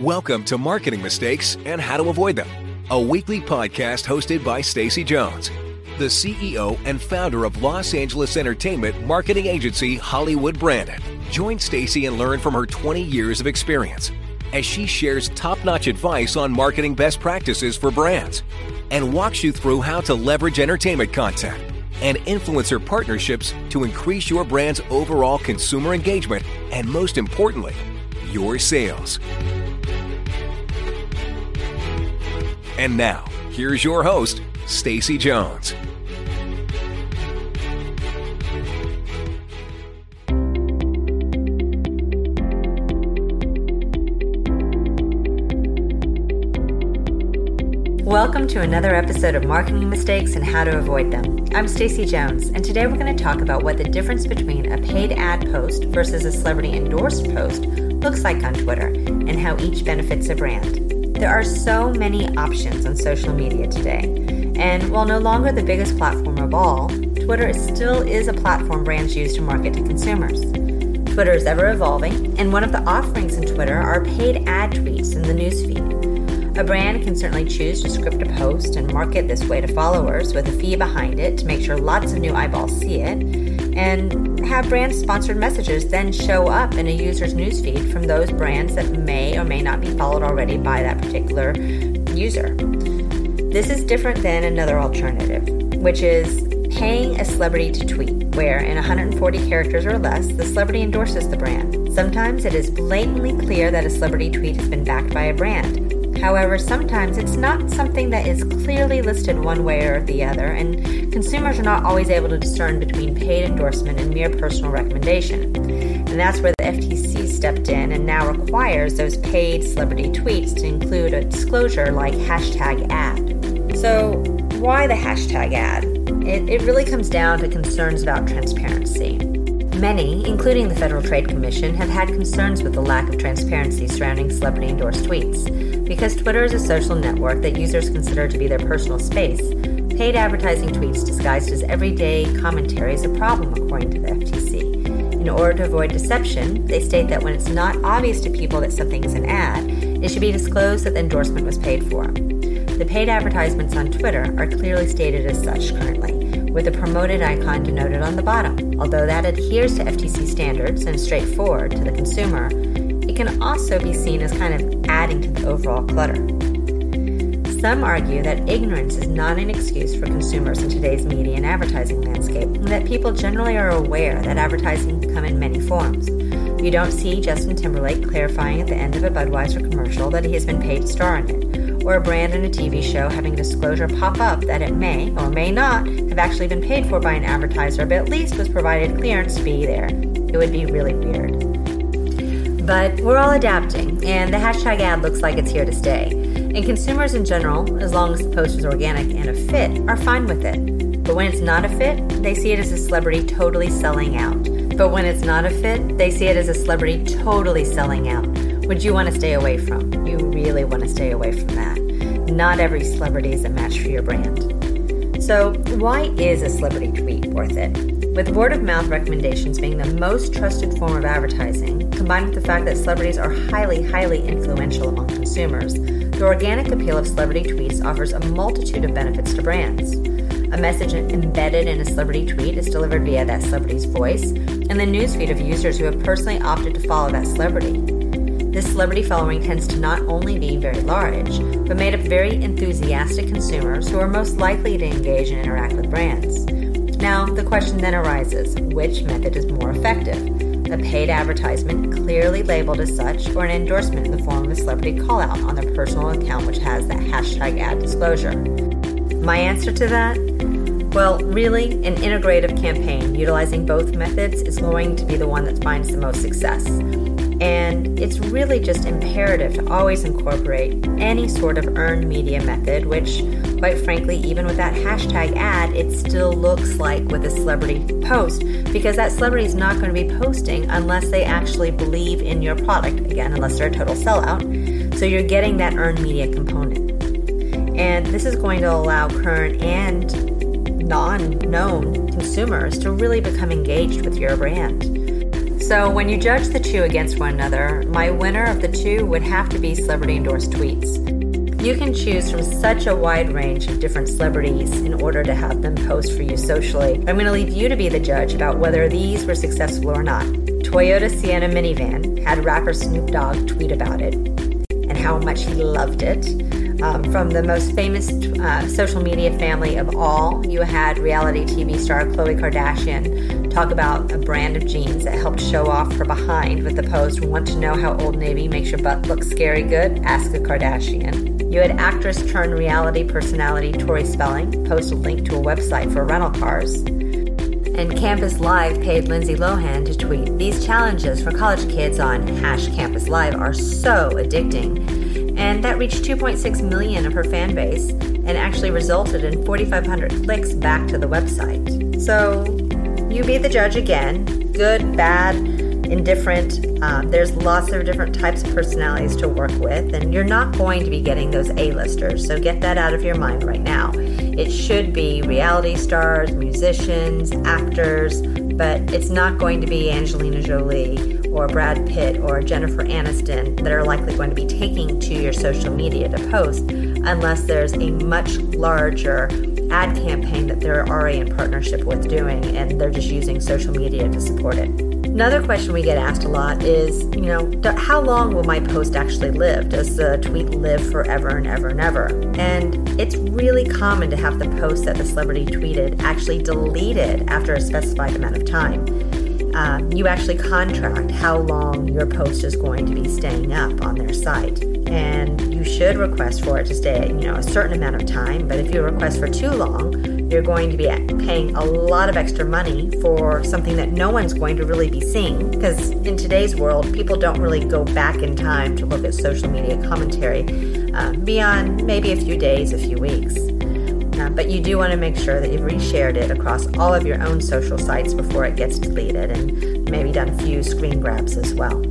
Welcome to Marketing Mistakes and How to Avoid Them, a weekly podcast hosted by Stacy Jones, the CEO and founder of Los Angeles entertainment marketing agency Hollywood Branded. Join Stacy and learn from her 20 years of experience as she shares top-notch advice on marketing best practices for brands and walks you through how to leverage entertainment content and influencer partnerships to increase your brand's overall consumer engagement and most importantly, your sales. And now, here's your host, Stacy Jones. Welcome to another episode of Marketing Mistakes and How to Avoid Them. I'm Stacy Jones, and today we're going to talk about what the difference between a paid ad post versus a celebrity endorsed post looks like on Twitter and how each benefits a brand. There are so many options on social media today, and while no longer the biggest platform of all, Twitter still is a platform brands use to market to consumers. Twitter is ever evolving, and one of the offerings in Twitter are paid ad tweets in the newsfeed. A brand can certainly choose to script a post and market this way to followers with a fee behind it to make sure lots of new eyeballs see it, and have brand sponsored messages then show up in a user's newsfeed from those brands that may or may not be followed already by that particular user. This is different than another alternative, which is paying a celebrity to tweet, where in 140 characters or less, the celebrity endorses the brand. Sometimes it is blatantly clear that a celebrity tweet has been backed by a brand. However, sometimes it's not something that is clearly listed one way or the other, and consumers are not always able to discern between paid endorsement and mere personal recommendation. And that's where the FTC stepped in and now requires those paid celebrity tweets to include a disclosure like hashtag ad. So, why the hashtag ad? It, it really comes down to concerns about transparency. Many, including the Federal Trade Commission, have had concerns with the lack of transparency surrounding celebrity endorsed tweets. Because Twitter is a social network that users consider to be their personal space, paid advertising tweets disguised as everyday commentary is a problem, according to the FTC. In order to avoid deception, they state that when it's not obvious to people that something is an ad, it should be disclosed that the endorsement was paid for. The paid advertisements on Twitter are clearly stated as such currently, with a promoted icon denoted on the bottom. Although that adheres to FTC standards and is straightforward to the consumer, it can also be seen as kind of adding to the overall clutter. Some argue that ignorance is not an excuse for consumers in today's media and advertising landscape, and that people generally are aware that advertising can come in many forms. You don't see Justin Timberlake clarifying at the end of a Budweiser commercial that he has been paid to star in it, or a brand in a TV show having disclosure pop up that it may or may not have actually been paid for by an advertiser, but at least was provided clearance to be there. It would be really weird. But we're all adapting, and the hashtag ad looks like it's here to stay. And consumers in general, as long as the post is organic and a fit, are fine with it. But when it's not a fit, they see it as a celebrity totally selling out. But when it's not a fit, they see it as a celebrity totally selling out, which you want to stay away from. You really want to stay away from that. Not every celebrity is a match for your brand. So, why is a celebrity tweet worth it? With word of mouth recommendations being the most trusted form of advertising, combined with the fact that celebrities are highly, highly influential among consumers, the organic appeal of celebrity tweets offers a multitude of benefits to brands. A message embedded in a celebrity tweet is delivered via that celebrity's voice and the newsfeed of users who have personally opted to follow that celebrity. This celebrity following tends to not only be very large, but made of very enthusiastic consumers who are most likely to engage and interact with brands. Now, the question then arises which method is more effective? A paid advertisement clearly labeled as such, or an endorsement in the form of a celebrity call out on their personal account which has that hashtag ad disclosure? My answer to that? Well, really, an integrative campaign utilizing both methods is going to be the one that finds the most success. And it's really just imperative to always incorporate any sort of earned media method, which, quite frankly, even with that hashtag ad, it still looks like with a celebrity post because that celebrity is not going to be posting unless they actually believe in your product, again, unless they're a total sellout. So you're getting that earned media component. And this is going to allow current and non known consumers to really become engaged with your brand. So, when you judge the two against one another, my winner of the two would have to be celebrity endorsed tweets. You can choose from such a wide range of different celebrities in order to have them post for you socially. I'm going to leave you to be the judge about whether these were successful or not. Toyota Sienna minivan had rapper Snoop Dogg tweet about it and how much he loved it. Um, from the most famous uh, social media family of all, you had reality TV star Khloe Kardashian talk about a brand of jeans that helped show off her behind with the post Want to know how Old Navy makes your butt look scary good? Ask a Kardashian. You had actress turned reality personality Tori Spelling post a link to a website for rental cars. And Campus Live paid Lindsay Lohan to tweet These challenges for college kids on Hash Campus Live are so addicting. And that reached 2.6 million of her fan base and actually resulted in 4,500 clicks back to the website. So you be the judge again good, bad, indifferent. Um, there's lots of different types of personalities to work with, and you're not going to be getting those A-listers. So get that out of your mind right now. It should be reality stars, musicians, actors, but it's not going to be Angelina Jolie or Brad Pitt or Jennifer Aniston that are likely going to be taking to your social media to post unless there's a much larger ad campaign that they're already in partnership with doing and they're just using social media to support it. Another question we get asked a lot is, you know, how long will my post actually live? Does the tweet live forever and ever and ever? And it's really common to have the post that the celebrity tweeted actually deleted after a specified amount of time. Um, you actually contract how long your post is going to be staying up on their site. And you should request for it to stay you know a certain amount of time but if you request for too long you're going to be paying a lot of extra money for something that no one's going to really be seeing. Because in today's world people don't really go back in time to look at social media commentary uh, beyond maybe a few days a few weeks uh, but you do want to make sure that you've reshared it across all of your own social sites before it gets deleted and maybe done a few screen grabs as well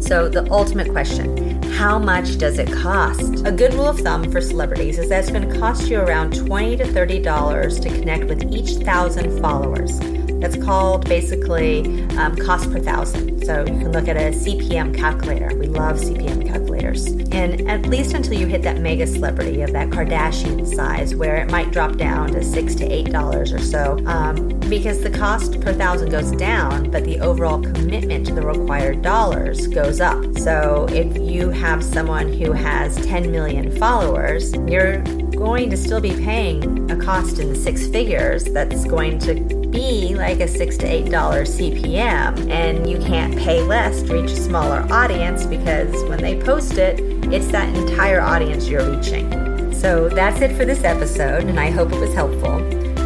so the ultimate question how much does it cost? A good rule of thumb for celebrities is that it's going to cost you around 20 to $30 to connect with each thousand followers. That's called basically um, cost per thousand. So you can look at a CPM calculator. We love CPM calculators. And at least until you hit that mega celebrity of that Kardashian size, where it might drop down to six to eight dollars or so, um, because the cost per thousand goes down, but the overall commitment to the required dollars goes up. So if you have someone who has 10 million followers, you're going to still be paying a cost in the six figures that's going to be like a six to eight dollar CPM, and you can't pay less to reach a smaller audience because when they post it, it's that entire audience you're reaching. So that's it for this episode, and I hope it was helpful.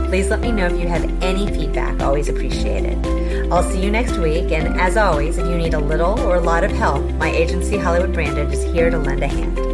Please let me know if you have any feedback, always appreciated. I'll see you next week, and as always, if you need a little or a lot of help, my agency Hollywood Branded is here to lend a hand.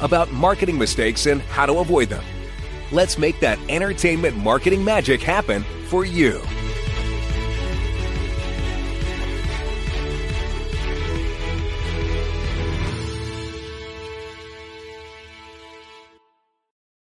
about marketing mistakes and how to avoid them. Let's make that entertainment marketing magic happen for you.